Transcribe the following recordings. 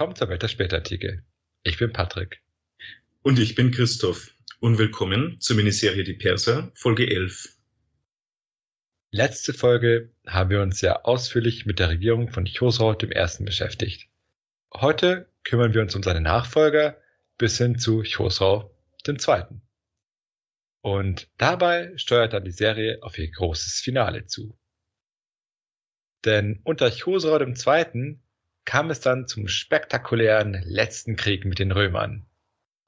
willkommen zur Welt der Spätartikel. Ich bin Patrick. Und ich bin Christoph. Und willkommen zur Miniserie Die Perser, Folge 11. Letzte Folge haben wir uns ja ausführlich mit der Regierung von Chosrau I. beschäftigt. Heute kümmern wir uns um seine Nachfolger bis hin zu Chosrau II. Und dabei steuert dann die Serie auf ihr großes Finale zu. Denn unter Chosrau II. Kam es dann zum spektakulären letzten Krieg mit den Römern.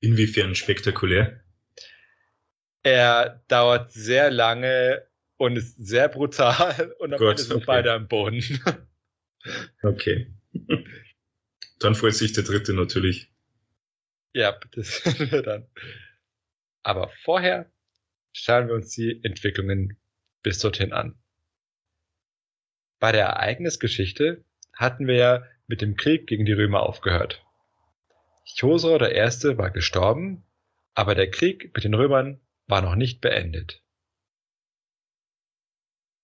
Inwiefern spektakulär? Er dauert sehr lange und ist sehr brutal und am Gott, Ende sind okay. beide am Boden. okay. Dann freut sich der dritte natürlich. Ja, das wir dann. Aber vorher schauen wir uns die Entwicklungen bis dorthin an. Bei der Ereignisgeschichte hatten wir ja mit dem Krieg gegen die Römer aufgehört. Chosra der Erste war gestorben, aber der Krieg mit den Römern war noch nicht beendet.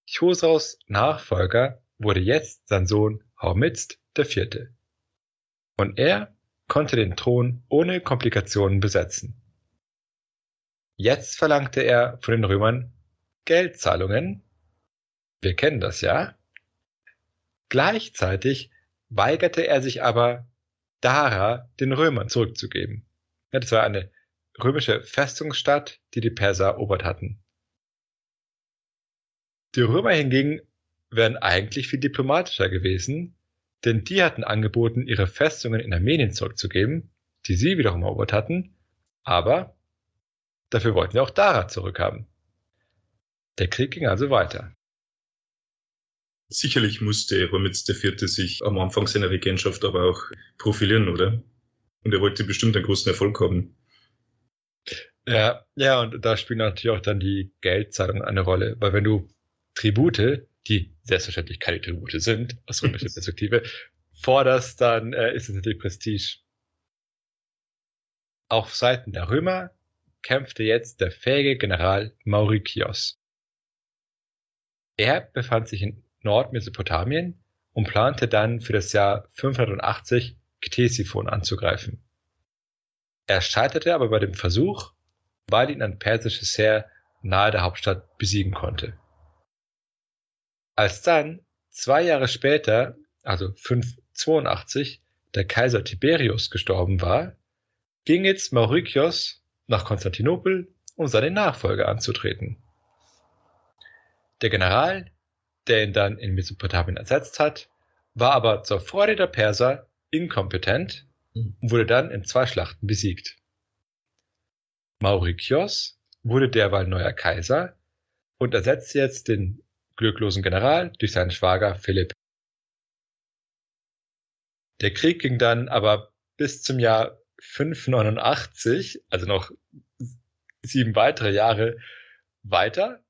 Chosraus Nachfolger wurde jetzt sein Sohn Hormizd IV. Und er konnte den Thron ohne Komplikationen besetzen. Jetzt verlangte er von den Römern Geldzahlungen. Wir kennen das ja. Gleichzeitig weigerte er sich aber, Dara den Römern zurückzugeben. das war eine römische Festungsstadt, die die Perser erobert hatten. Die Römer hingegen wären eigentlich viel diplomatischer gewesen, denn die hatten angeboten, ihre Festungen in Armenien zurückzugeben, die sie wiederum erobert hatten, aber Dafür wollten wir auch Dara zurückhaben. Der Krieg ging also weiter. Sicherlich musste Hormitz IV. sich am Anfang seiner Regentschaft aber auch profilieren, oder? Und er wollte bestimmt einen großen Erfolg haben. Ja, ja, und da spielen natürlich auch dann die Geldzahlungen eine Rolle, weil wenn du Tribute, die selbstverständlich keine Tribute sind, aus römischer Perspektive, forderst, dann äh, ist es natürlich Prestige. Auf Seiten der Römer kämpfte jetzt der fähige General Maurikios. Er befand sich in Nordmesopotamien und plante dann für das Jahr 580 Ktesiphon anzugreifen. Er scheiterte aber bei dem Versuch, weil ihn ein persisches Heer nahe der Hauptstadt besiegen konnte. Als dann zwei Jahre später, also 582, der Kaiser Tiberius gestorben war, ging jetzt Maurikios nach Konstantinopel, um seinen Nachfolger anzutreten. Der General, der ihn dann in Mesopotamien ersetzt hat, war aber zur Freude der Perser inkompetent und wurde dann in zwei Schlachten besiegt. Maurikios wurde derweil neuer Kaiser und ersetzte jetzt den glücklosen General durch seinen Schwager Philipp. Der Krieg ging dann aber bis zum Jahr 589, also noch sieben weitere Jahre weiter.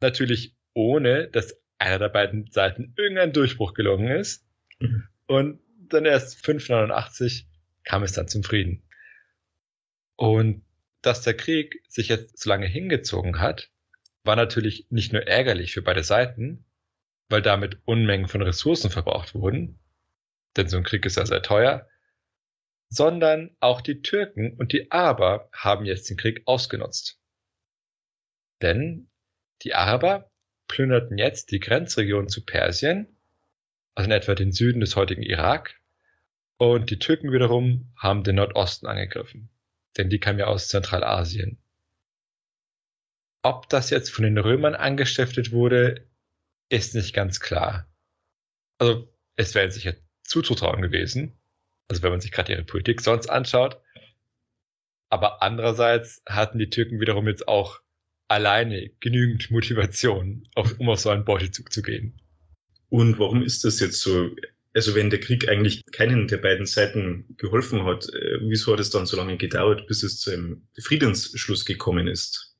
Natürlich ohne, dass einer der beiden Seiten irgendein Durchbruch gelungen ist. Mhm. Und dann erst 589 kam es dann zum Frieden. Und dass der Krieg sich jetzt so lange hingezogen hat, war natürlich nicht nur ärgerlich für beide Seiten, weil damit Unmengen von Ressourcen verbraucht wurden, denn so ein Krieg ist ja sehr teuer, sondern auch die Türken und die Araber haben jetzt den Krieg ausgenutzt. Denn die Araber plünderten jetzt die Grenzregion zu Persien, also in etwa den Süden des heutigen Irak, und die Türken wiederum haben den Nordosten angegriffen, denn die kamen ja aus Zentralasien. Ob das jetzt von den Römern angestiftet wurde, ist nicht ganz klar. Also es wäre sicher zuzutrauen gewesen, also wenn man sich gerade ihre Politik sonst anschaut. Aber andererseits hatten die Türken wiederum jetzt auch alleine genügend Motivation, auf, um auf so einen Beutezug zu gehen. Und warum ist das jetzt so? Also wenn der Krieg eigentlich keinen der beiden Seiten geholfen hat, äh, wieso hat es dann so lange gedauert, bis es zu einem Friedensschluss gekommen ist?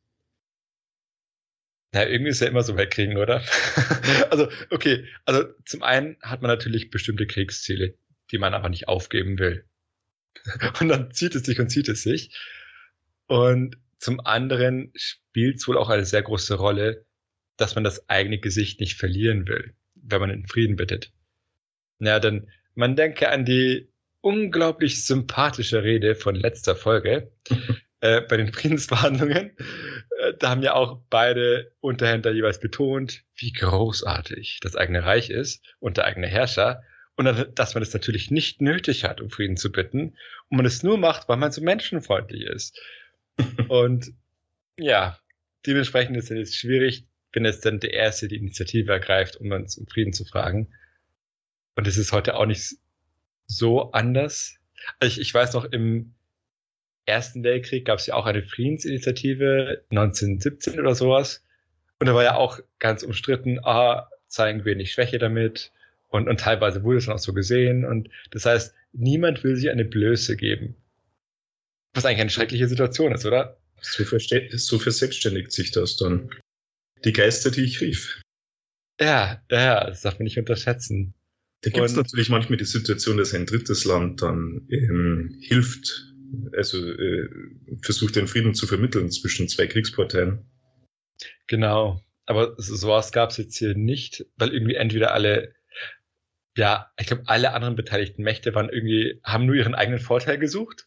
Na, irgendwie ist ja immer so wegkriegen, oder? also, okay, also zum einen hat man natürlich bestimmte Kriegsziele, die man aber nicht aufgeben will. Und dann zieht es sich und zieht es sich. Und zum anderen spielt es wohl auch eine sehr große Rolle, dass man das eigene Gesicht nicht verlieren will, wenn man in Frieden bittet. Ja, denn man denke an die unglaublich sympathische Rede von letzter Folge äh, bei den Friedensverhandlungen. Äh, da haben ja auch beide Unterhändler jeweils betont, wie großartig das eigene Reich ist und der eigene Herrscher. Und dass man es natürlich nicht nötig hat, um Frieden zu bitten. Und man es nur macht, weil man so menschenfreundlich ist. und ja, dementsprechend ist es schwierig, wenn es dann der Erste die Initiative ergreift, um uns um Frieden zu fragen. Und es ist heute auch nicht so anders. Also ich, ich weiß noch, im Ersten Weltkrieg gab es ja auch eine Friedensinitiative, 1917 oder sowas. Und da war ja auch ganz umstritten, ah, zeigen wir nicht Schwäche damit. Und, und teilweise wurde es dann auch so gesehen. Und das heißt, niemand will sich eine Blöße geben. Was eigentlich eine schreckliche Situation ist, oder? So, so verselbstständigt sich das dann. Die Geister, die ich rief. Ja, ja, das darf man nicht unterschätzen. Da gibt es natürlich manchmal die Situation, dass ein drittes Land dann ähm, hilft, also äh, versucht den Frieden zu vermitteln zwischen zwei Kriegsparteien. Genau, aber sowas gab es jetzt hier nicht, weil irgendwie entweder alle, ja, ich glaube, alle anderen beteiligten Mächte waren irgendwie, haben nur ihren eigenen Vorteil gesucht.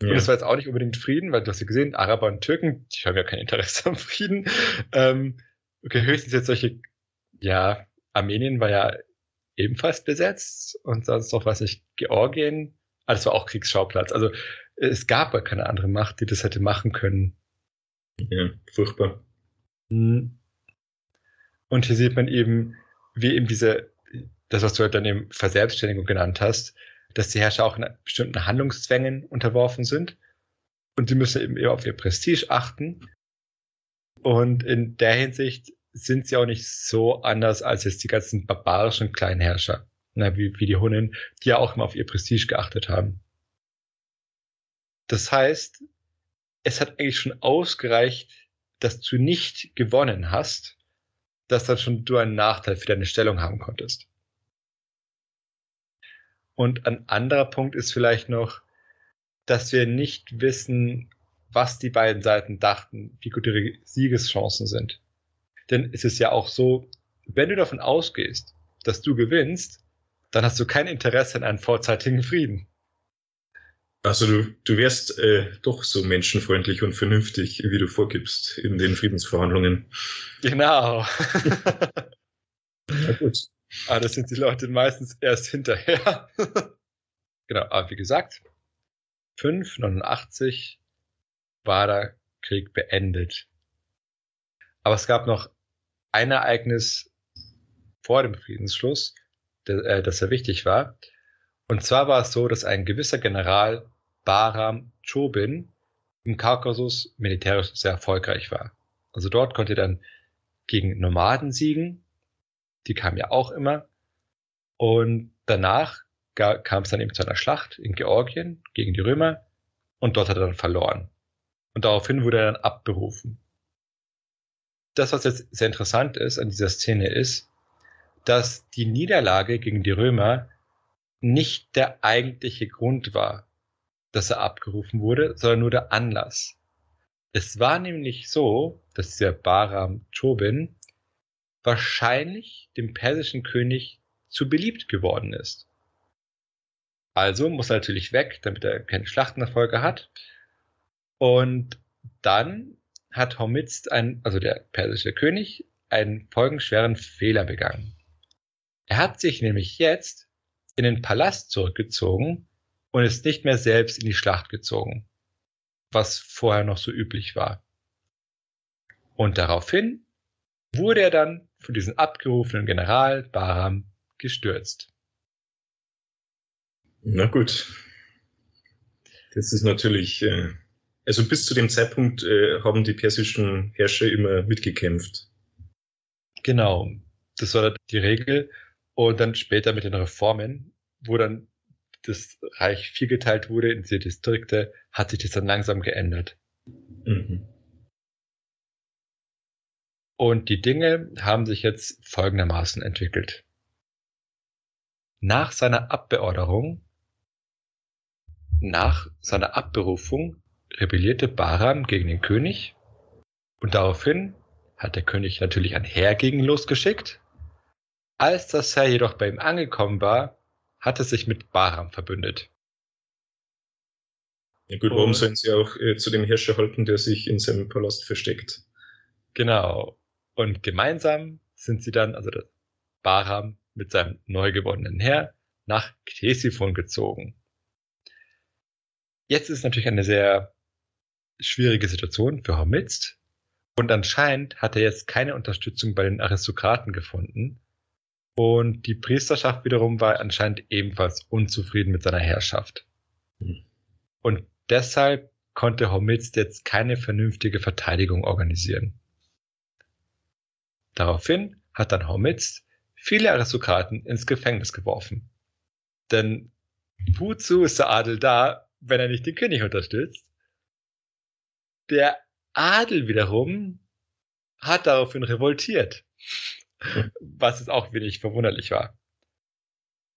Ja. Und das war jetzt auch nicht unbedingt Frieden, weil du hast ja gesehen, Araber und Türken, die haben ja kein Interesse am Frieden. Ähm, okay, höchstens jetzt solche, ja, Armenien war ja ebenfalls besetzt und sonst noch, was ich, Georgien, ah, das war auch Kriegsschauplatz. Also es gab ja keine andere Macht, die das hätte machen können. Ja, furchtbar. Hm. Und hier sieht man eben, wie eben diese, das, was du halt dann eben Verselbstständigung genannt hast, dass die Herrscher auch in bestimmten Handlungszwängen unterworfen sind. Und die müssen eben eher auf ihr Prestige achten. Und in der Hinsicht sind sie auch nicht so anders als jetzt die ganzen barbarischen Kleinherrscher, na, wie, wie die Hunnen, die ja auch immer auf ihr Prestige geachtet haben. Das heißt, es hat eigentlich schon ausgereicht, dass du nicht gewonnen hast, dass dann schon du einen Nachteil für deine Stellung haben konntest. Und ein anderer Punkt ist vielleicht noch, dass wir nicht wissen, was die beiden Seiten dachten, wie gut ihre Siegeschancen sind. Denn es ist ja auch so, wenn du davon ausgehst, dass du gewinnst, dann hast du kein Interesse an einem vorzeitigen Frieden. Also du, du wärst äh, doch so menschenfreundlich und vernünftig, wie du vorgibst in den Friedensverhandlungen. Genau. Na gut. Aber das sind die Leute meistens erst hinterher. genau, aber wie gesagt, 589 war der Krieg beendet. Aber es gab noch ein Ereignis vor dem Friedensschluss, der, äh, das sehr wichtig war. Und zwar war es so, dass ein gewisser General Bahram Chobin im Kaukasus militärisch sehr erfolgreich war. Also dort konnte er dann gegen Nomaden siegen. Die kamen ja auch immer. Und danach kam es dann eben zu einer Schlacht in Georgien gegen die Römer. Und dort hat er dann verloren. Und daraufhin wurde er dann abberufen das, was jetzt sehr interessant ist an dieser Szene, ist, dass die Niederlage gegen die Römer nicht der eigentliche Grund war, dass er abgerufen wurde, sondern nur der Anlass. Es war nämlich so, dass der Bahram Chobin wahrscheinlich dem persischen König zu beliebt geworden ist. Also muss er natürlich weg, damit er keine Schlachtenerfolge hat. Und dann hat Hormizd, ein, also der persische König, einen folgenschweren Fehler begangen. Er hat sich nämlich jetzt in den Palast zurückgezogen und ist nicht mehr selbst in die Schlacht gezogen, was vorher noch so üblich war. Und daraufhin wurde er dann von diesem abgerufenen General Bahram gestürzt. Na gut. Das ist natürlich äh, also bis zu dem Zeitpunkt äh, haben die persischen Herrscher immer mitgekämpft. Genau, das war die Regel. Und dann später mit den Reformen, wo dann das Reich viergeteilt wurde in diese Distrikte, hat sich das dann langsam geändert. Mhm. Und die Dinge haben sich jetzt folgendermaßen entwickelt. Nach seiner Abbeorderung, nach seiner Abberufung rebellierte Bahram gegen den König und daraufhin hat der König natürlich ein Heer gegen ihn losgeschickt. Als das Heer jedoch bei ihm angekommen war, hat es sich mit Bahram verbündet. Ja gut, warum sollen sie auch äh, zu dem Herrscher halten, der sich in seinem Palast versteckt? Genau. Und gemeinsam sind sie dann, also das Bahram mit seinem neu gewonnenen Heer, nach Ktesiphon gezogen. Jetzt ist natürlich eine sehr schwierige Situation für Hormizd. Und anscheinend hat er jetzt keine Unterstützung bei den Aristokraten gefunden. Und die Priesterschaft wiederum war anscheinend ebenfalls unzufrieden mit seiner Herrschaft. Mhm. Und deshalb konnte Hormizd jetzt keine vernünftige Verteidigung organisieren. Daraufhin hat dann Hormizd viele Aristokraten ins Gefängnis geworfen. Denn wozu ist der Adel da, wenn er nicht den König unterstützt? Der Adel wiederum hat daraufhin revoltiert, was es auch wenig verwunderlich war.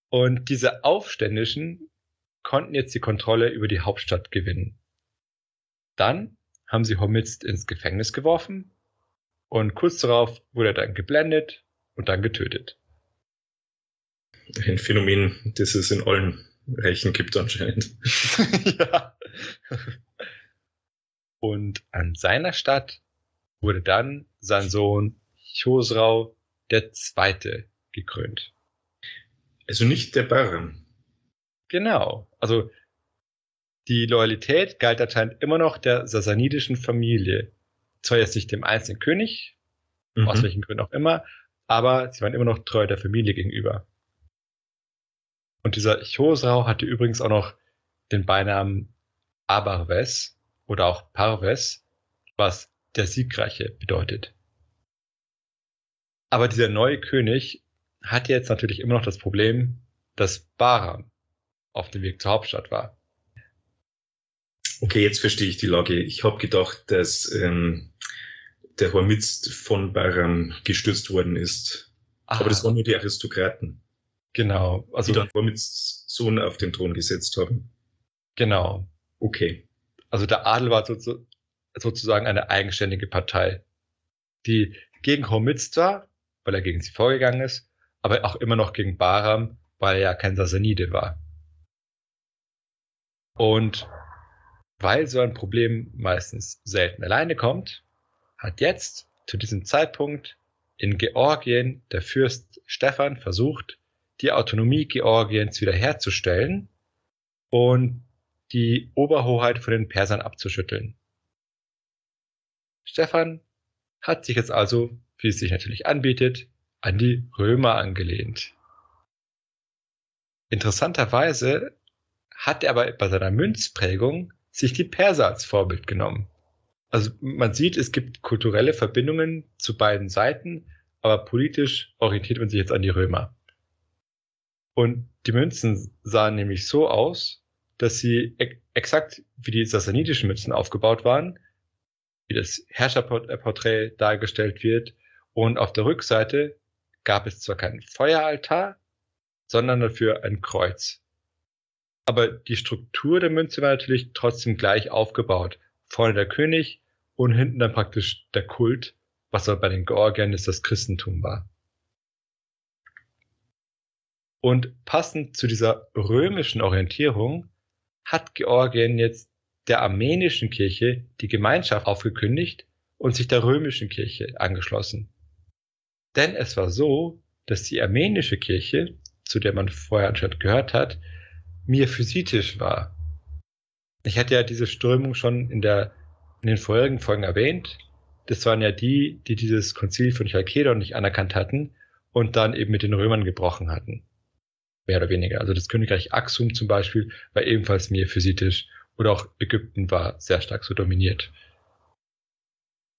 Und diese Aufständischen konnten jetzt die Kontrolle über die Hauptstadt gewinnen. Dann haben sie Hormizd ins Gefängnis geworfen und kurz darauf wurde er dann geblendet und dann getötet. Ein Phänomen, das es in allen Reichen gibt anscheinend. ja. Und an seiner Stadt wurde dann sein Sohn Chosrau der Zweite gekrönt. Also nicht der Baran. Genau. Also die Loyalität galt anscheinend immer noch der sasanidischen Familie. Zwar jetzt nicht dem einzelnen König, mhm. aus welchen Gründen auch immer, aber sie waren immer noch treu der Familie gegenüber. Und dieser Chosrau hatte übrigens auch noch den Beinamen Abarves oder auch Parves, was der Siegreiche bedeutet. Aber dieser neue König hat jetzt natürlich immer noch das Problem, dass Bahram auf dem Weg zur Hauptstadt war. Okay, jetzt verstehe ich die Lage. Ich habe gedacht, dass ähm, der Hormizd von Bahram gestürzt worden ist. Ah. Aber das waren nur die Aristokraten. Genau. Also, die dann Hormizds Sohn auf den Thron gesetzt haben. Genau. Okay. Also der Adel war sozusagen eine eigenständige Partei, die gegen Hormizd war, weil er gegen sie vorgegangen ist, aber auch immer noch gegen Bahram, weil er ja kein Sassanide war. Und weil so ein Problem meistens selten alleine kommt, hat jetzt zu diesem Zeitpunkt in Georgien der Fürst Stephan versucht, die Autonomie Georgiens wiederherzustellen und die Oberhoheit von den Persern abzuschütteln. Stephan hat sich jetzt also, wie es sich natürlich anbietet, an die Römer angelehnt. Interessanterweise hat er aber bei seiner Münzprägung sich die Perser als Vorbild genommen. Also man sieht, es gibt kulturelle Verbindungen zu beiden Seiten, aber politisch orientiert man sich jetzt an die Römer. Und die Münzen sahen nämlich so aus, dass sie exakt wie die sassanidischen Münzen aufgebaut waren, wie das Herrscherporträt dargestellt wird. Und auf der Rückseite gab es zwar keinen Feueraltar, sondern dafür ein Kreuz. Aber die Struktur der Münze war natürlich trotzdem gleich aufgebaut. Vorne der König und hinten dann praktisch der Kult, was aber bei den Georgiern ist das Christentum war. Und passend zu dieser römischen Orientierung hat Georgien jetzt der armenischen Kirche die Gemeinschaft aufgekündigt und sich der römischen Kirche angeschlossen. Denn es war so, dass die armenische Kirche, zu der man vorher anscheinend gehört hat, mir physitisch war. Ich hatte ja diese Strömung schon in, der, in den vorherigen Folgen erwähnt. Das waren ja die, die dieses Konzil von Chalkedon nicht anerkannt hatten und dann eben mit den Römern gebrochen hatten. Mehr oder weniger. Also das Königreich Axum zum Beispiel war ebenfalls mir physitisch oder auch Ägypten war sehr stark so dominiert.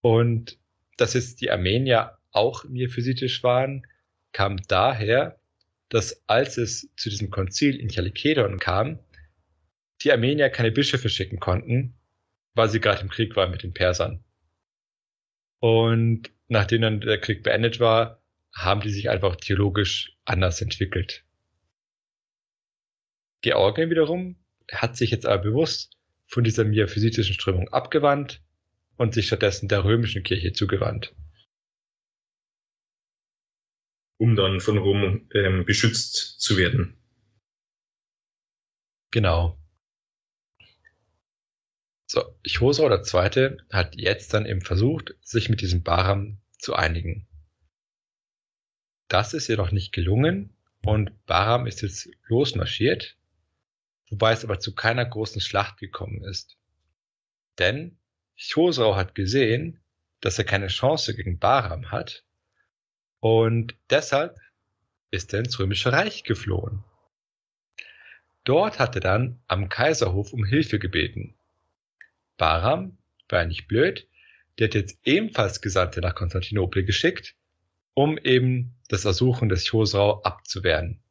Und dass jetzt die Armenier auch mir physitisch waren, kam daher, dass als es zu diesem Konzil in Chalkedon kam, die Armenier keine Bischöfe schicken konnten, weil sie gerade im Krieg waren mit den Persern. Und nachdem dann der Krieg beendet war, haben die sich einfach theologisch anders entwickelt. Georgien wiederum hat sich jetzt aber bewusst von dieser miaphysitischen Strömung abgewandt und sich stattdessen der römischen Kirche zugewandt um dann von Rom ähm, beschützt zu werden. Genau. So, Chosrau der Zweite hat jetzt dann eben versucht, sich mit diesem Bahram zu einigen. Das ist jedoch nicht gelungen und Bahram ist jetzt losmarschiert, wobei es aber zu keiner großen Schlacht gekommen ist. Denn Chosrau hat gesehen, dass er keine Chance gegen Bahram hat und deshalb ist er ins Römische Reich geflohen. Dort hat er dann am Kaiserhof um Hilfe gebeten. Bahram war ja nicht blöd, der hat jetzt ebenfalls Gesandte nach Konstantinopel geschickt, um eben das Ersuchen des Chosrau abzuwehren.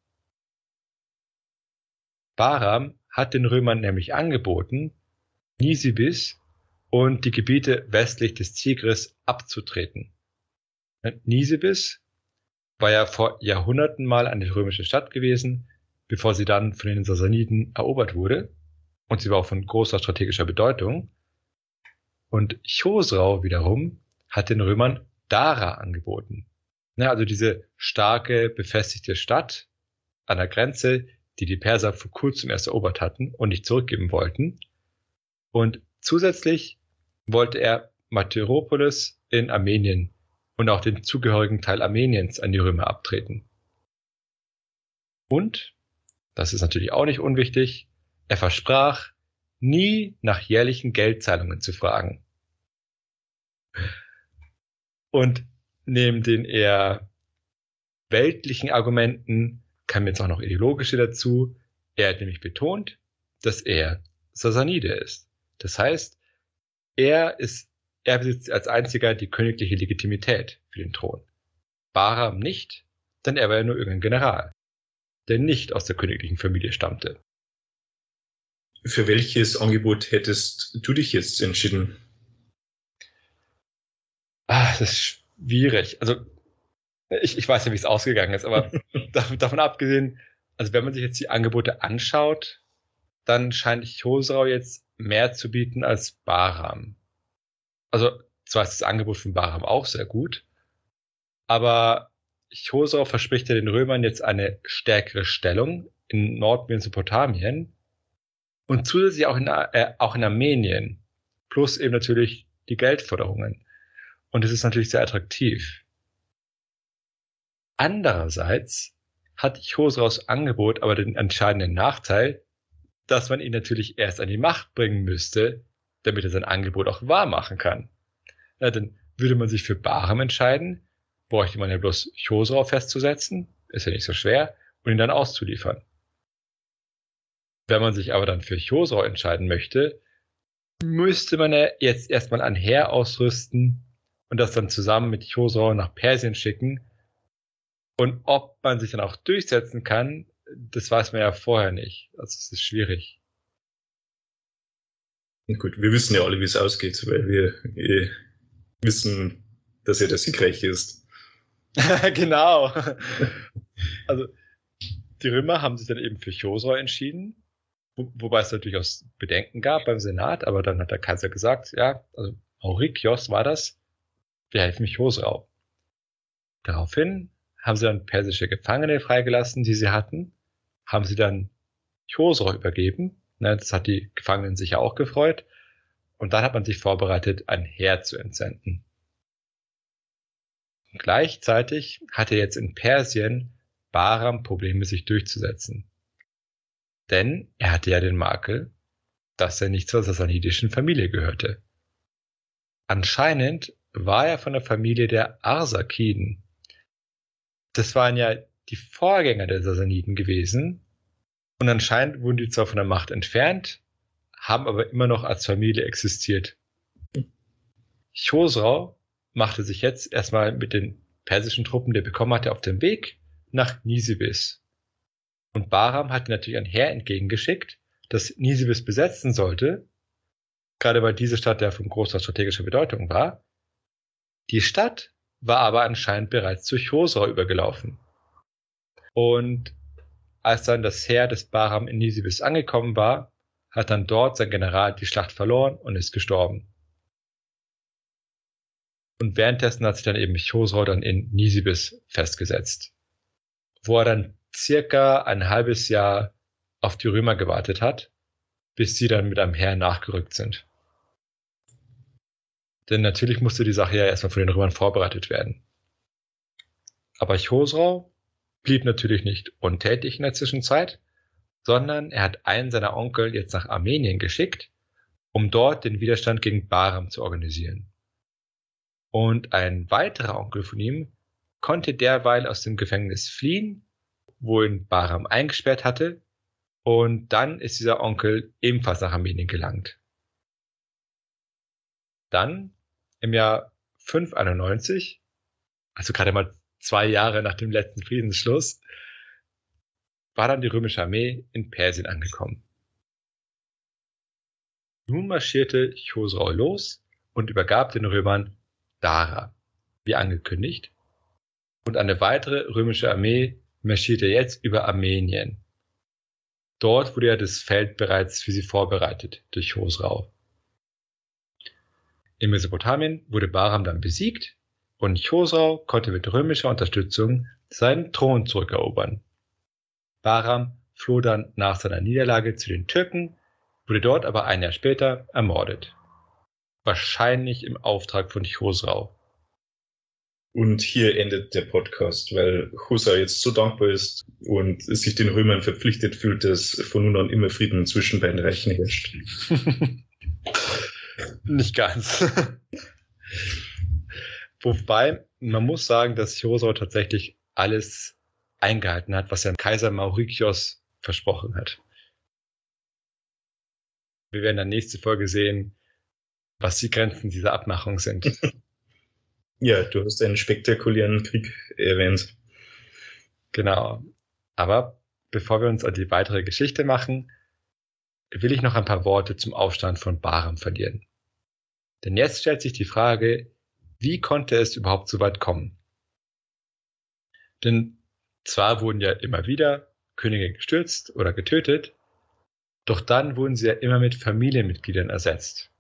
Bahram hat den Römern nämlich angeboten, Nisibis und die Gebiete westlich des Tigris abzutreten. Nisibis war ja vor Jahrhunderten mal eine römische Stadt gewesen, bevor sie dann von den Sassaniden erobert wurde. Und sie war auch von großer strategischer Bedeutung. Und Chosrau wiederum hat den Römern Dara angeboten. Ja, also diese starke, befestigte Stadt an der Grenze, die die Perser vor kurzem erst erobert hatten und nicht zurückgeben wollten. Und zusätzlich wollte er Matheropolis in Armenien und auch den zugehörigen Teil Armeniens an die Römer abtreten. Und, das ist natürlich auch nicht unwichtig, er versprach, nie nach jährlichen Geldzahlungen zu fragen. Und neben den eher weltlichen Argumenten kamen jetzt auch noch ideologische dazu. Er hat nämlich betont, dass er Sasanide ist. Das heißt, er ist er besitzt als einziger die königliche Legitimität für den Thron. Bahram nicht, denn er war ja nur irgendein General, der nicht aus der königlichen Familie stammte. Für welches Angebot hättest du dich jetzt entschieden? Ah, das ist schwierig. Also, ich, ich weiß ja, wie es ausgegangen ist, aber davon abgesehen, also wenn man sich jetzt die Angebote anschaut, dann scheint Chosrau jetzt mehr zu bieten als Bahram also zwar ist das Angebot von Bahram auch sehr gut, aber Chosrau verspricht ja den Römern jetzt eine stärkere Stellung in Nordmesopotamien und zusätzlich auch in, äh, auch in Armenien, plus eben natürlich die Geldforderungen. Und es ist natürlich sehr attraktiv. Andererseits hat Chosraus Angebot aber den entscheidenden Nachteil, dass man ihn natürlich erst an die Macht bringen müsste, damit er sein Angebot auch wahr machen kann. Ja, dann würde man sich für Barem entscheiden, bräuchte man ja bloß Chosrau festzusetzen, ist ja nicht so schwer, und ihn dann auszuliefern. Wenn man sich aber dann für Chosrau entscheiden möchte, müsste man ja jetzt erstmal ein Heer ausrüsten und das dann zusammen mit Chosrau nach Persien schicken. Und ob man sich dann auch durchsetzen kann, das weiß man ja vorher nicht. Also es ist schwierig. Gut, wir wissen ja alle, wie es ausgeht, weil wir eh wissen, dass er der Siegreiche ist. genau. also die Römer haben sich dann eben für Chosrau entschieden, wo, wobei es natürlich auch Bedenken gab beim Senat, aber dann hat der Kaiser gesagt, ja, also Aurikios war das, wir helfen Chosrau. Daraufhin haben sie dann persische Gefangene freigelassen, die sie hatten, haben sie dann Chosrau übergeben Ne, das hat die Gefangenen sicher auch gefreut. Und dann hat man sich vorbereitet, ein Heer zu entsenden. Und gleichzeitig hatte jetzt in Persien Bahram Probleme, sich durchzusetzen. Denn er hatte ja den Makel, dass er nicht zur sassanidischen Familie gehörte. Anscheinend war er von der Familie der Arsakiden. Das waren ja die Vorgänger der Sassaniden gewesen, und anscheinend wurden die zwar von der Macht entfernt, haben aber immer noch als Familie existiert. Chosrau machte sich jetzt erstmal mit den persischen Truppen, die er bekommen hatte, auf den Weg nach Nisibis. Und Bahram hatte natürlich ein Heer entgegengeschickt, das Nisibis besetzen sollte, gerade weil diese Stadt ja von großer strategischer Bedeutung war. Die Stadt war aber anscheinend bereits zu Chosrau übergelaufen. Und als dann das Heer des Bahram in Nisibis angekommen war, hat dann dort sein General die Schlacht verloren und ist gestorben. Und währenddessen hat sich dann eben Chosrau dann in Nisibis festgesetzt, wo er dann circa ein halbes Jahr auf die Römer gewartet hat, bis sie dann mit einem Heer nachgerückt sind. Denn natürlich musste die Sache ja erstmal von den Römern vorbereitet werden. Aber Chosrau blieb natürlich nicht untätig in der Zwischenzeit, sondern er hat einen seiner Onkel jetzt nach Armenien geschickt, um dort den Widerstand gegen Bahram zu organisieren. Und ein weiterer Onkel von ihm konnte derweil aus dem Gefängnis fliehen, wo ihn Bahram eingesperrt hatte, und dann ist dieser Onkel ebenfalls nach Armenien gelangt. Dann im Jahr 591, also gerade mal zwei Jahre nach dem letzten Friedensschluss, war dann die römische Armee in Persien angekommen. Nun marschierte Chosrau los und übergab den Römern Dara, wie angekündigt, und eine weitere römische Armee marschierte jetzt über Armenien. Dort wurde ja das Feld bereits für sie vorbereitet durch Chosrau. In Mesopotamien wurde Bahram dann besiegt und Chosrau konnte mit römischer Unterstützung seinen Thron zurückerobern. Bahram floh dann nach seiner Niederlage zu den Türken, wurde dort aber ein Jahr später ermordet. Wahrscheinlich im Auftrag von Chosrau. Und hier endet der Podcast, weil Husa jetzt so dankbar ist und sich den Römern verpflichtet fühlt, dass von nun an immer Frieden zwischen beiden Reichen herrscht. Nicht ganz. Wobei, man muss sagen, dass Chosrau tatsächlich alles eingehalten hat, was er Kaiser Maurikios versprochen hat. Wir werden dann nächste Folge sehen, was die Grenzen dieser Abmachung sind. ja, du hast einen spektakulären Krieg erwähnt. Genau. Aber bevor wir uns an die weitere Geschichte machen, will ich noch ein paar Worte zum Aufstand von Barem verlieren. Denn jetzt stellt sich die Frage, wie konnte es überhaupt so weit kommen? Denn zwar wurden ja immer wieder Könige gestürzt oder getötet, doch dann wurden sie ja immer mit Familienmitgliedern ersetzt.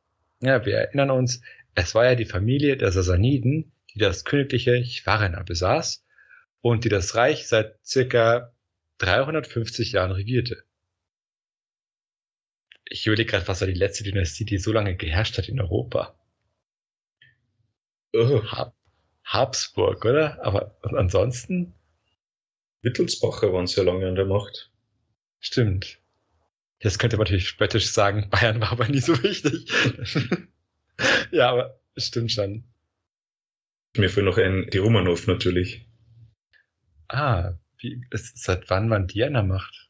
Ja, wir erinnern uns, es war ja die Familie der Sasaniden, die das königliche Chwarena besaß und die das Reich seit circa 350 Jahren regierte. Ich überlege gerade, was war die letzte Dynastie, die so lange geherrscht hat in Europa? Oh. Habsburg, oder? Aber ansonsten? Wittelsbacher waren sehr lange an der Macht. Stimmt. Jetzt könnte man natürlich spöttisch sagen, Bayern war aber nie so wichtig. ja, aber stimmt schon. Mir fehlt noch ein, die Romanov natürlich. Ah, wie, ist, seit wann waren die an der Macht?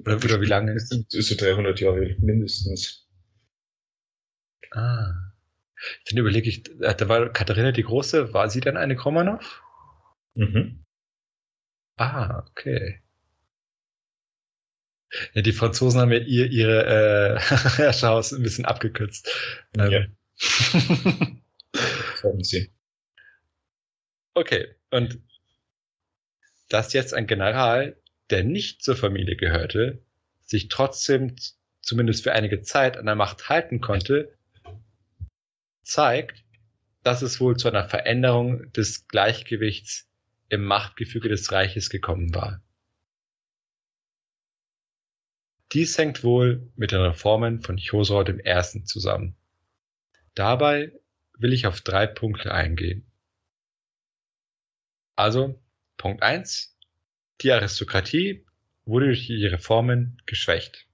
Oder, oder wie lange? ist So 300 Jahre mindestens. Ah. Dann überlege ich, äh, da war Katharina die Große, war sie dann eine Romanov? Mhm. Ah, okay. Ja, die Franzosen haben ja ihr, ihre äh, Herrscherhaus ein bisschen abgekürzt. Ja. Sie. Okay, und dass jetzt ein General, der nicht zur Familie gehörte, sich trotzdem zumindest für einige Zeit an der Macht halten konnte, zeigt, dass es wohl zu einer Veränderung des Gleichgewichts im Machtgefüge des Reiches gekommen war. Dies hängt wohl mit den Reformen von Chosrau I. zusammen. Dabei will ich auf drei Punkte eingehen. Also, Punkt 1. Die Aristokratie wurde durch die Reformen geschwächt.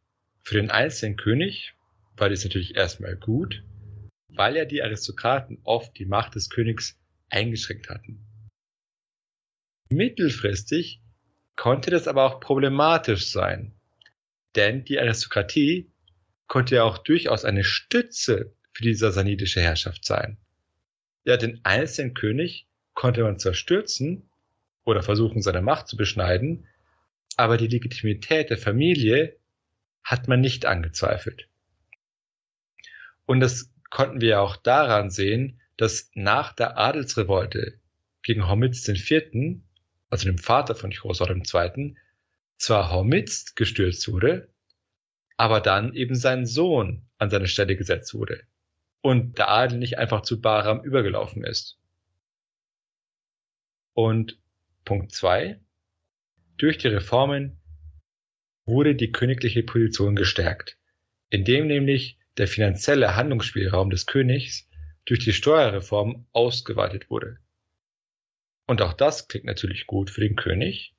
Für den einzelnen König war dies natürlich erstmal gut, weil ja die Aristokraten oft die Macht des Königs eingeschränkt hatten. Mittelfristig konnte das aber auch problematisch sein, denn die Aristokratie konnte ja auch durchaus eine Stütze für die sasanidische Herrschaft sein. Ja, den einzelnen König konnte man zwar stürzen oder versuchen, seine Macht zu beschneiden, aber die Legitimität der Familie hat man nicht angezweifelt. Und das konnten wir auch daran sehen, dass nach der Adelsrevolte gegen Hormizd IV., also dem Vater von Chosrau II., zwar Hormizd gestürzt wurde, aber dann eben sein Sohn an seine Stelle gesetzt wurde und der Adel nicht einfach zu Bahram übergelaufen ist. Und Punkt zwei: Durch die Reformen wurde die königliche Position gestärkt, indem nämlich der finanzielle Handlungsspielraum des Königs durch die Steuerreform ausgeweitet wurde. Und auch das klingt natürlich gut für den König,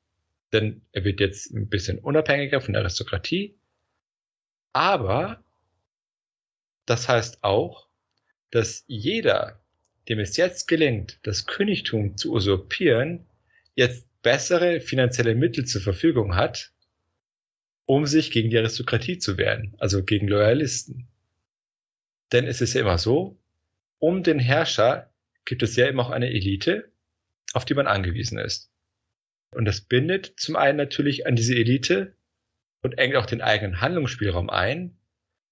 denn er wird jetzt ein bisschen unabhängiger von der Aristokratie. Aber das heißt auch, dass jeder, dem es jetzt gelingt, das Königtum zu usurpieren, jetzt bessere finanzielle Mittel zur Verfügung hat, um sich gegen die Aristokratie zu wehren, also gegen Loyalisten. Denn es ist ja immer so, um den Herrscher gibt es ja immer auch eine Elite, auf die man angewiesen ist. Und das bindet zum einen natürlich an diese Elite und engt auch den eigenen Handlungsspielraum ein,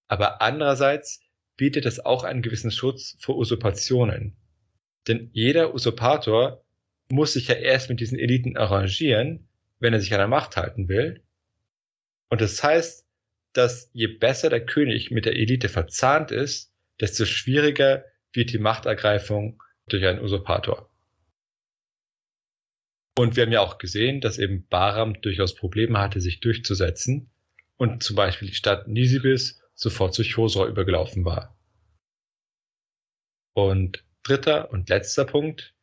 aber andererseits bietet es auch einen gewissen Schutz vor Usurpationen. Denn jeder Usurpator muss sich ja erst mit diesen Eliten arrangieren, wenn er sich an der Macht halten will. Und das heißt, dass je besser der König mit der Elite verzahnt ist, desto schwieriger wird die Machtergreifung durch einen Usurpator. Und wir haben ja auch gesehen, dass eben Baram durchaus Probleme hatte, sich durchzusetzen und zum Beispiel die Stadt Nisibis sofort zu Chosra übergelaufen war. Und dritter und letzter Punkt.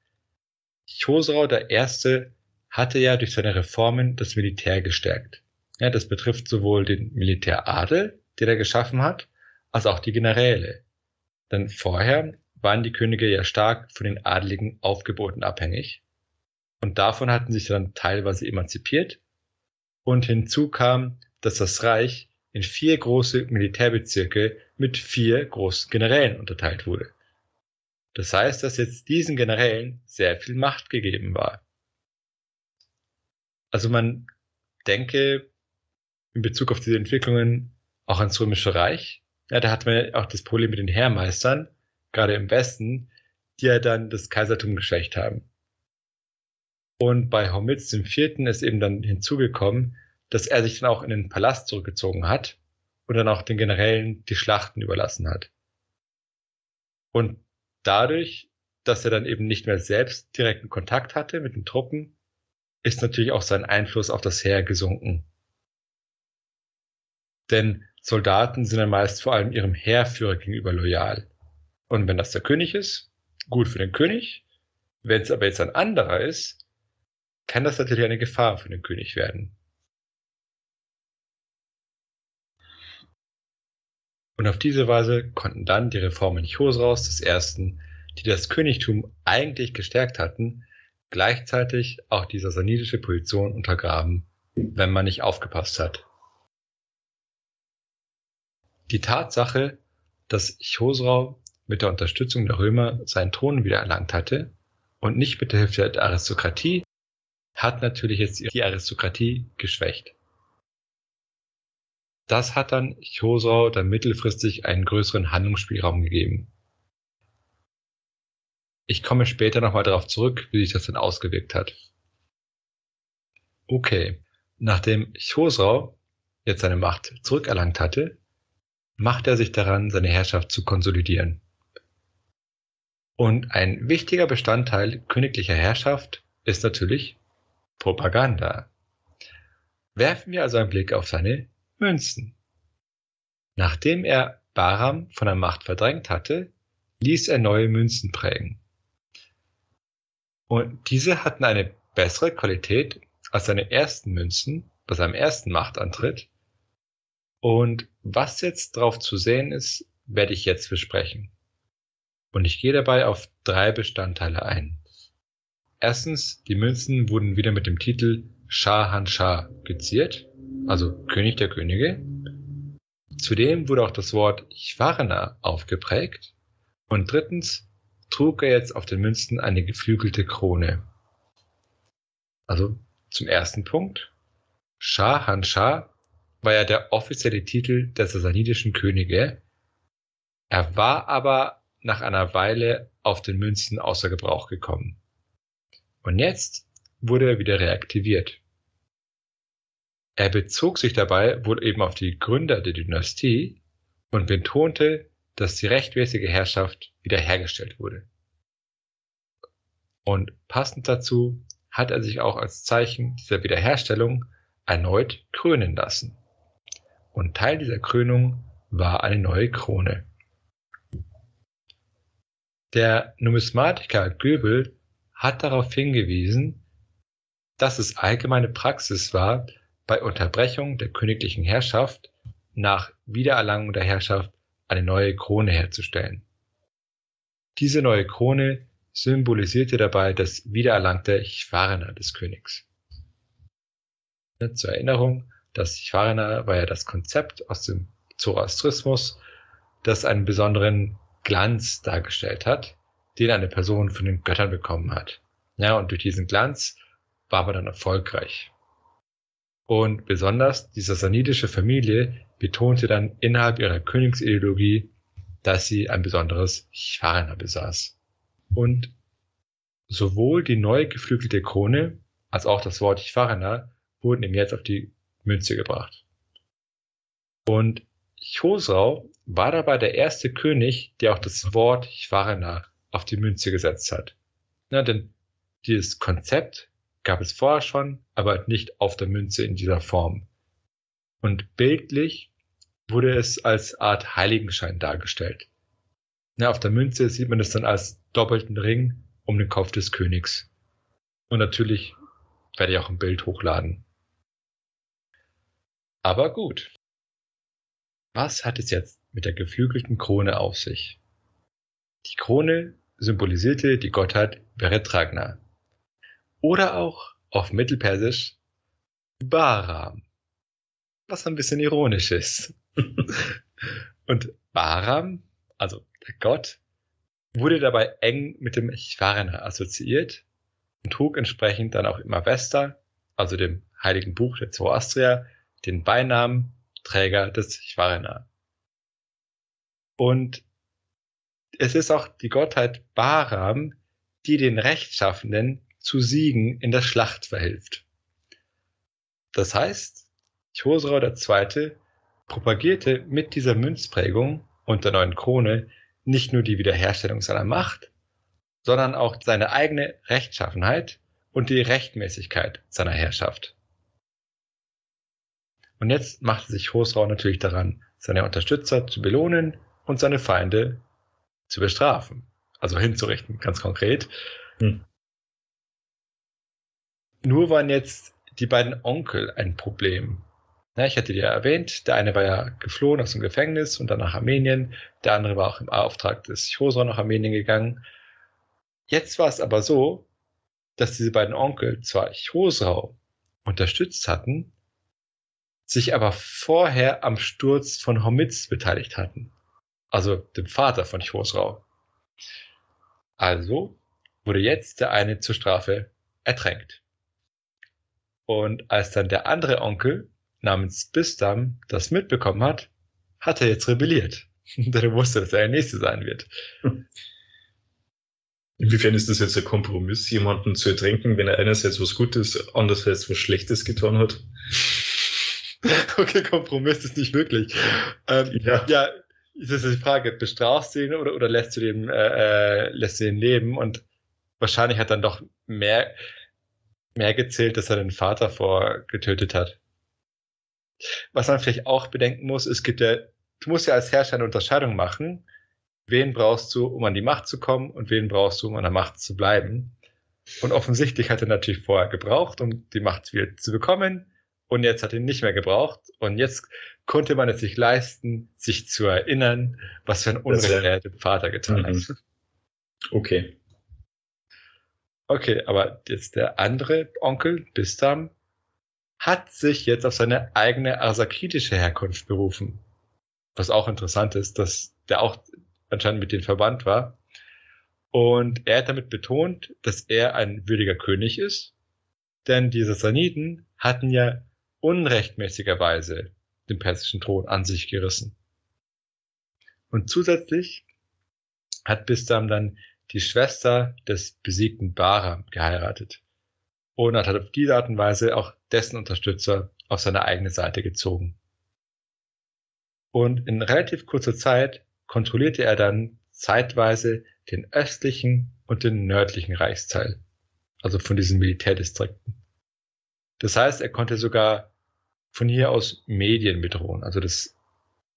Chosrau der Erste hatte ja durch seine Reformen das Militär gestärkt. Ja, das betrifft sowohl den Militäradel, den er geschaffen hat, als auch die Generäle. Denn vorher waren die Könige ja stark von den adligen Aufgeboten abhängig. Und davon hatten sich dann teilweise emanzipiert. Und hinzu kam, dass das Reich in vier große Militärbezirke mit vier großen Generälen unterteilt wurde. Das heißt, dass jetzt diesen Generälen sehr viel Macht gegeben war. Also man denke in Bezug auf diese Entwicklungen auch ans Römische Reich. Ja, da hat man ja auch das Problem mit den Heermeistern, gerade im Westen, die ja dann das Kaisertum geschwächt haben. Und bei Hormizd IV. ist eben dann hinzugekommen, dass er sich dann auch in den Palast zurückgezogen hat und dann auch den Generälen die Schlachten überlassen hat. Und dadurch, dass er dann eben nicht mehr selbst direkten Kontakt hatte mit den Truppen, ist natürlich auch sein Einfluss auf das Heer gesunken. Denn Soldaten sind dann meist vor allem ihrem Heerführer gegenüber loyal. Und wenn das der König ist, gut für den König. Wenn es aber jetzt ein anderer ist, kann das natürlich eine Gefahr für den König werden. Und auf diese Weise konnten dann die Reformen Chosraus des Ersten, die das Königtum eigentlich gestärkt hatten, gleichzeitig auch die sassanidische Position untergraben, wenn man nicht aufgepasst hat. Die Tatsache, dass Chosrau mit der Unterstützung der Römer seinen Thron wiedererlangt hatte und nicht mit der Hilfe der Aristokratie, hat natürlich jetzt die Aristokratie geschwächt. Das hat dann Chosrau dann mittelfristig einen größeren Handlungsspielraum gegeben. Ich komme später nochmal darauf zurück, wie sich das dann ausgewirkt hat. Okay, nachdem Chosrau jetzt seine Macht zurückerlangt hatte, macht er sich daran, seine Herrschaft zu konsolidieren. Und ein wichtiger Bestandteil königlicher Herrschaft ist natürlich Propaganda. Werfen wir also einen Blick auf seine Münzen. Nachdem er Bahram von der Macht verdrängt hatte, ließ er neue Münzen prägen. Und diese hatten eine bessere Qualität als seine ersten Münzen bei seinem ersten Machtantritt. Und was jetzt drauf zu sehen ist, werde ich jetzt besprechen. Und ich gehe dabei auf drei Bestandteile ein. Erstens, die Münzen wurden wieder mit dem Titel Shah Shah geziert, also König der Könige. Zudem wurde auch das Wort Chwarna aufgeprägt. Und drittens trug er jetzt auf den Münzen eine geflügelte Krone. Also zum ersten Punkt. Shah Shah war ja der offizielle Titel der sassanidischen Könige. Er war aber nach einer Weile auf den Münzen außer Gebrauch gekommen. Und jetzt wurde er wieder reaktiviert. Er bezog sich dabei wohl eben auf die Gründer der Dynastie und betonte, dass die rechtmäßige Herrschaft wiederhergestellt wurde. Und passend dazu hat er sich auch als Zeichen dieser Wiederherstellung erneut krönen lassen. Und Teil dieser Krönung war eine neue Krone. Der Numismatiker Göbel hat darauf hingewiesen, dass es allgemeine Praxis war, bei Unterbrechung der königlichen Herrschaft nach Wiedererlangung der Herrschaft eine neue Krone herzustellen. Diese neue Krone symbolisierte dabei das wiedererlangte Chwarna des Königs. Zur Erinnerung, das Chwarna war ja das Konzept aus dem Zoroastrismus, das einen besonderen Glanz dargestellt hat, den eine Person von den Göttern bekommen hat. Ja, und durch diesen Glanz war man dann erfolgreich. Und besonders die sassanidische Familie betonte dann innerhalb ihrer Königsideologie, dass sie ein besonderes Chwarna besaß. Und sowohl die neu geflügelte Krone als auch das Wort Chwarna wurden ihm jetzt auf die Münze gebracht. Und Chosrau war dabei der erste König, der auch das Wort Chwarna auf die Münze gesetzt hat. Na, denn dieses Konzept gab es vorher schon, aber nicht auf der Münze in dieser Form. Und bildlich wurde es als Art Heiligenschein dargestellt. Na, auf der Münze sieht man es dann als doppelten Ring um den Kopf des Königs. Und natürlich werde ich auch ein Bild hochladen. Aber gut. Was hat es jetzt mit der geflügelten Krone auf sich? Die Krone symbolisierte die Gottheit Veretragna. Oder auch auf Mittelpersisch Baram. Was ein bisschen ironisch ist. Und Baram, also der Gott, wurde dabei eng mit dem Chvarna assoziiert und trug entsprechend dann auch immer Vesta, also dem heiligen Buch der Zoroastrier, den Beinamen Träger des Chvarna. Und es ist auch die Gottheit Baram, die den Rechtschaffenden zu Siegen in der Schlacht verhilft. Das heißt, Chosrau II. propagierte mit dieser Münzprägung und der neuen Krone nicht nur die Wiederherstellung seiner Macht, sondern auch seine eigene Rechtschaffenheit und die Rechtmäßigkeit seiner Herrschaft. Und jetzt machte sich Hosrau natürlich daran, seine Unterstützer zu belohnen und seine Feinde zu bestrafen. Also hinzurichten, ganz konkret. Hm. Nur waren jetzt die beiden Onkel ein Problem. Ja, ich hatte dir ja erwähnt, der eine war ja geflohen aus dem Gefängnis und dann nach Armenien, der andere war auch im Auftrag des Chosrau nach Armenien gegangen. Jetzt war es aber so, dass diese beiden Onkel zwar Chosrau unterstützt hatten, sich aber vorher am Sturz von Homitz beteiligt hatten, also dem Vater von Chosrau. Also wurde jetzt der eine zur Strafe ertränkt. Und als dann der andere Onkel namens Bistam das mitbekommen hat, hat er jetzt rebelliert. Denn er wusste, dass er der Nächste sein wird. Inwiefern ist das jetzt ein Kompromiss, jemanden zu ertränken, wenn er einerseits was Gutes, andererseits was Schlechtes getan hat? okay, Kompromiss ist nicht wirklich. Ähm, ja. ja, ist das die Frage, bestrafst du ihn oder, oder lässt du den, äh, äh, lässt du ihn leben? Und wahrscheinlich hat dann doch mehr, mehr gezählt, dass er den Vater vorgetötet hat. Was man vielleicht auch bedenken muss, es gibt ja, du musst ja als Herrscher eine Unterscheidung machen. Wen brauchst du, um an die Macht zu kommen und wen brauchst du, um an der Macht zu bleiben? Und offensichtlich hat er natürlich vorher gebraucht, um die Macht wieder zu bekommen und jetzt hat ihn nicht mehr gebraucht und jetzt konnte man es sich leisten, sich zu erinnern, was für ein Unrecht er dem Vater getan mhm. hat. Okay. Okay, aber jetzt der andere Onkel, Bistam, hat sich jetzt auf seine eigene arsakitische Herkunft berufen. Was auch interessant ist, dass der auch anscheinend mit denen verwandt war. Und er hat damit betont, dass er ein würdiger König ist, denn die Sassaniden hatten ja unrechtmäßigerweise den persischen Thron an sich gerissen. Und zusätzlich hat Bistam dann die Schwester des besiegten Bahram geheiratet und hat auf diese Art und Weise auch dessen Unterstützer auf seine eigene Seite gezogen. Und in relativ kurzer Zeit kontrollierte er dann zeitweise den östlichen und den nördlichen Reichsteil, also von diesen Militärdistrikten. Das heißt, er konnte sogar von hier aus Medien bedrohen, also das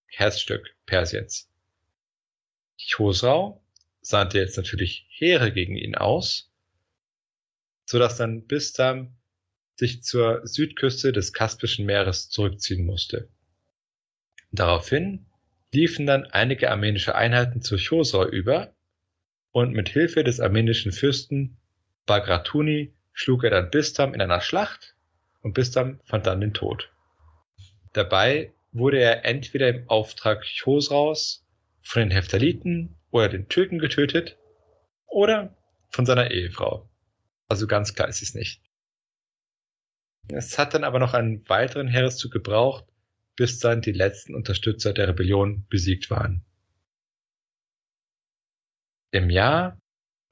Herzstück Persiens. Chosrau sandte jetzt natürlich Heere gegen ihn aus, sodass dann Bistam sich zur Südküste des Kaspischen Meeres zurückziehen musste. Daraufhin liefen dann einige armenische Einheiten zu Chosor über und mit Hilfe des armenischen Fürsten Bagratuni schlug er dann Bistam in einer Schlacht und Bistam fand dann den Tod. Dabei wurde er entweder im Auftrag Chosraus von den Heptaliten oder den Türken getötet oder von seiner Ehefrau. Also ganz klar ist es nicht. Es hat dann aber noch einen weiteren Heereszug gebraucht, bis dann die letzten Unterstützer der Rebellion besiegt waren. Im Jahr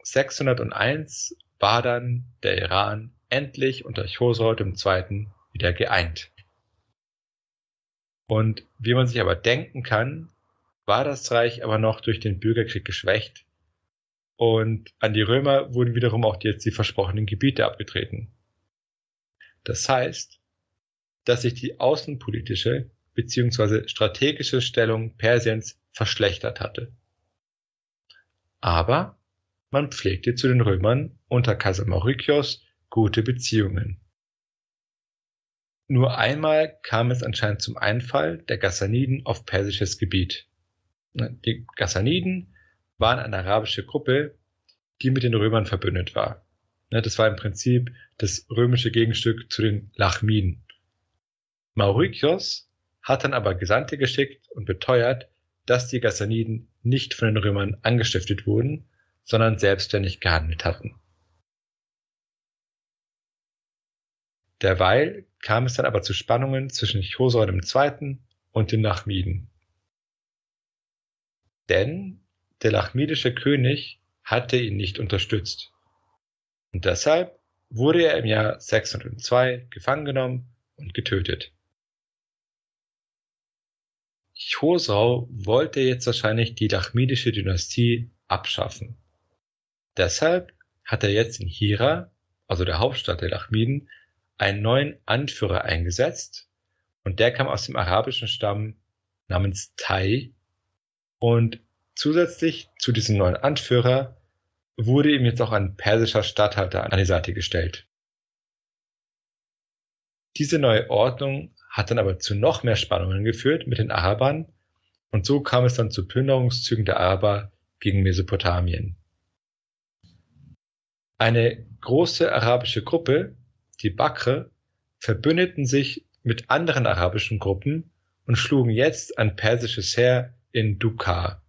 601 war dann der Iran endlich unter Chosroe II. wieder geeint. Und wie man sich aber denken kann, war das Reich aber noch durch den Bürgerkrieg geschwächt und an die Römer wurden wiederum auch jetzt die versprochenen Gebiete abgetreten. Das heißt, dass sich die außenpolitische bzw. strategische Stellung Persiens verschlechtert hatte. Aber man pflegte zu den Römern unter Kaiser Maurikios gute Beziehungen. Nur einmal kam es anscheinend zum Einfall der Gassaniden auf persisches Gebiet. Die Gassaniden waren eine arabische Gruppe, die mit den Römern verbündet war. Das war im Prinzip das römische Gegenstück zu den Lachmiden. Maurikios hat dann aber Gesandte geschickt und beteuert, dass die Gassaniden nicht von den Römern angestiftet wurden, sondern selbstständig gehandelt hatten. Derweil kam es dann aber zu Spannungen zwischen Chosor II. und den Lachmiden. Denn der lachmidische König hatte ihn nicht unterstützt. Und deshalb wurde er im Jahr 602 gefangen genommen und getötet. Chosrau wollte jetzt wahrscheinlich die lachmidische Dynastie abschaffen. Deshalb hat er jetzt in Hira, also der Hauptstadt der Lachmiden, einen neuen Anführer eingesetzt und der kam aus dem arabischen Stamm namens Tai und zusätzlich zu diesem neuen Anführer wurde ihm jetzt auch ein persischer Statthalter an die Seite gestellt. Diese neue Ordnung hat dann aber zu noch mehr Spannungen geführt mit den Arabern und so kam es dann zu Plünderungszügen der Araber gegen Mesopotamien. Eine große arabische Gruppe, die Bakre, verbündeten sich mit anderen arabischen Gruppen und schlugen jetzt ein persisches Heer in Dukar.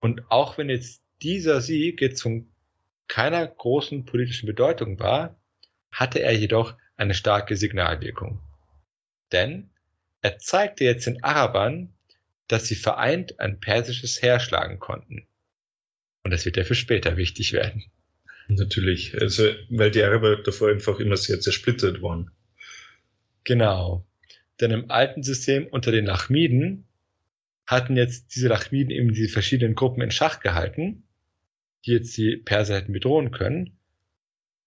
Und auch wenn jetzt dieser Sieg jetzt von keiner großen politischen Bedeutung war, hatte er jedoch eine starke Signalwirkung. Denn er zeigte jetzt den Arabern, dass sie vereint ein persisches Heer schlagen konnten. Und das wird ja für später wichtig werden. Natürlich, also weil die Araber davor einfach immer sehr zersplittert waren. Genau. Denn im alten System unter den Lachmiden hatten jetzt diese Lachmiden eben die verschiedenen Gruppen in Schach gehalten, die jetzt die Perser hätten bedrohen können.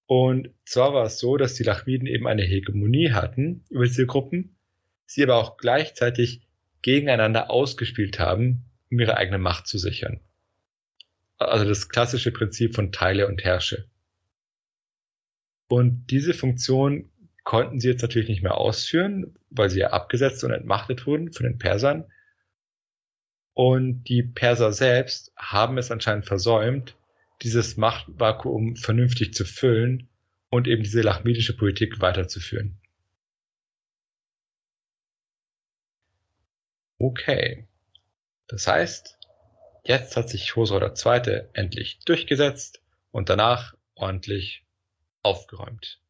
Und zwar war es so, dass die Lachmiden eben eine Hegemonie hatten über diese Gruppen, sie aber auch gleichzeitig gegeneinander ausgespielt haben, um ihre eigene Macht zu sichern. Also das klassische Prinzip von Teile und Herrsche. Und diese Funktion konnten sie jetzt natürlich nicht mehr ausführen, weil sie ja abgesetzt und entmachtet wurden von den Persern. Und die Perser selbst haben es anscheinend versäumt, dieses Machtvakuum vernünftig zu füllen und eben diese lachmidische Politik weiterzuführen. Okay. Das heißt, jetzt hat sich Chosroe II. endlich durchgesetzt und danach ordentlich aufgeräumt.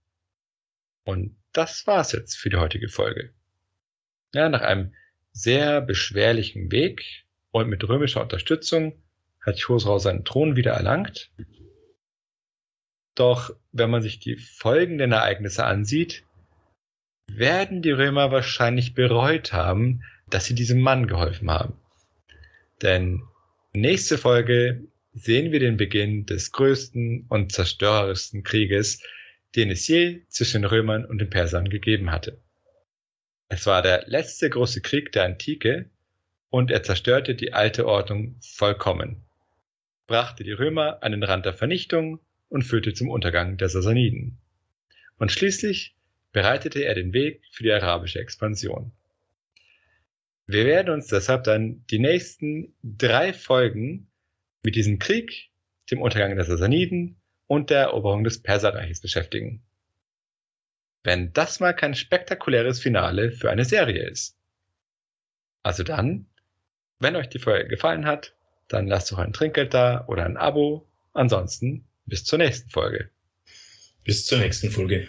Und das war's jetzt für die heutige Folge. Ja, nach einem sehr beschwerlichen Weg und mit römischer Unterstützung hat Chosrau seinen Thron wieder erlangt. Doch wenn man sich die folgenden Ereignisse ansieht, werden die Römer wahrscheinlich bereut haben, dass sie diesem Mann geholfen haben. Denn nächste Folge sehen wir den Beginn des größten und zerstörerischsten Krieges, den es je zwischen den Römern und den Persern gegeben hatte. Es war der letzte große Krieg der Antike und er zerstörte die alte Ordnung vollkommen. brachte die Römer an den Rand der Vernichtung und führte zum Untergang der Sassaniden. Und schließlich bereitete er den Weg für die arabische Expansion. Wir werden uns deshalb dann die nächsten drei Folgen mit diesem Krieg, dem Untergang der Sassaniden und der Eroberung des Perserreiches beschäftigen. Wenn das mal kein spektakuläres Finale für eine Serie ist. Also dann, wenn euch die Folge gefallen hat, dann lasst doch ein Trinkgeld da oder ein Abo. Ansonsten bis zur nächsten Folge. Bis zur nächsten Folge.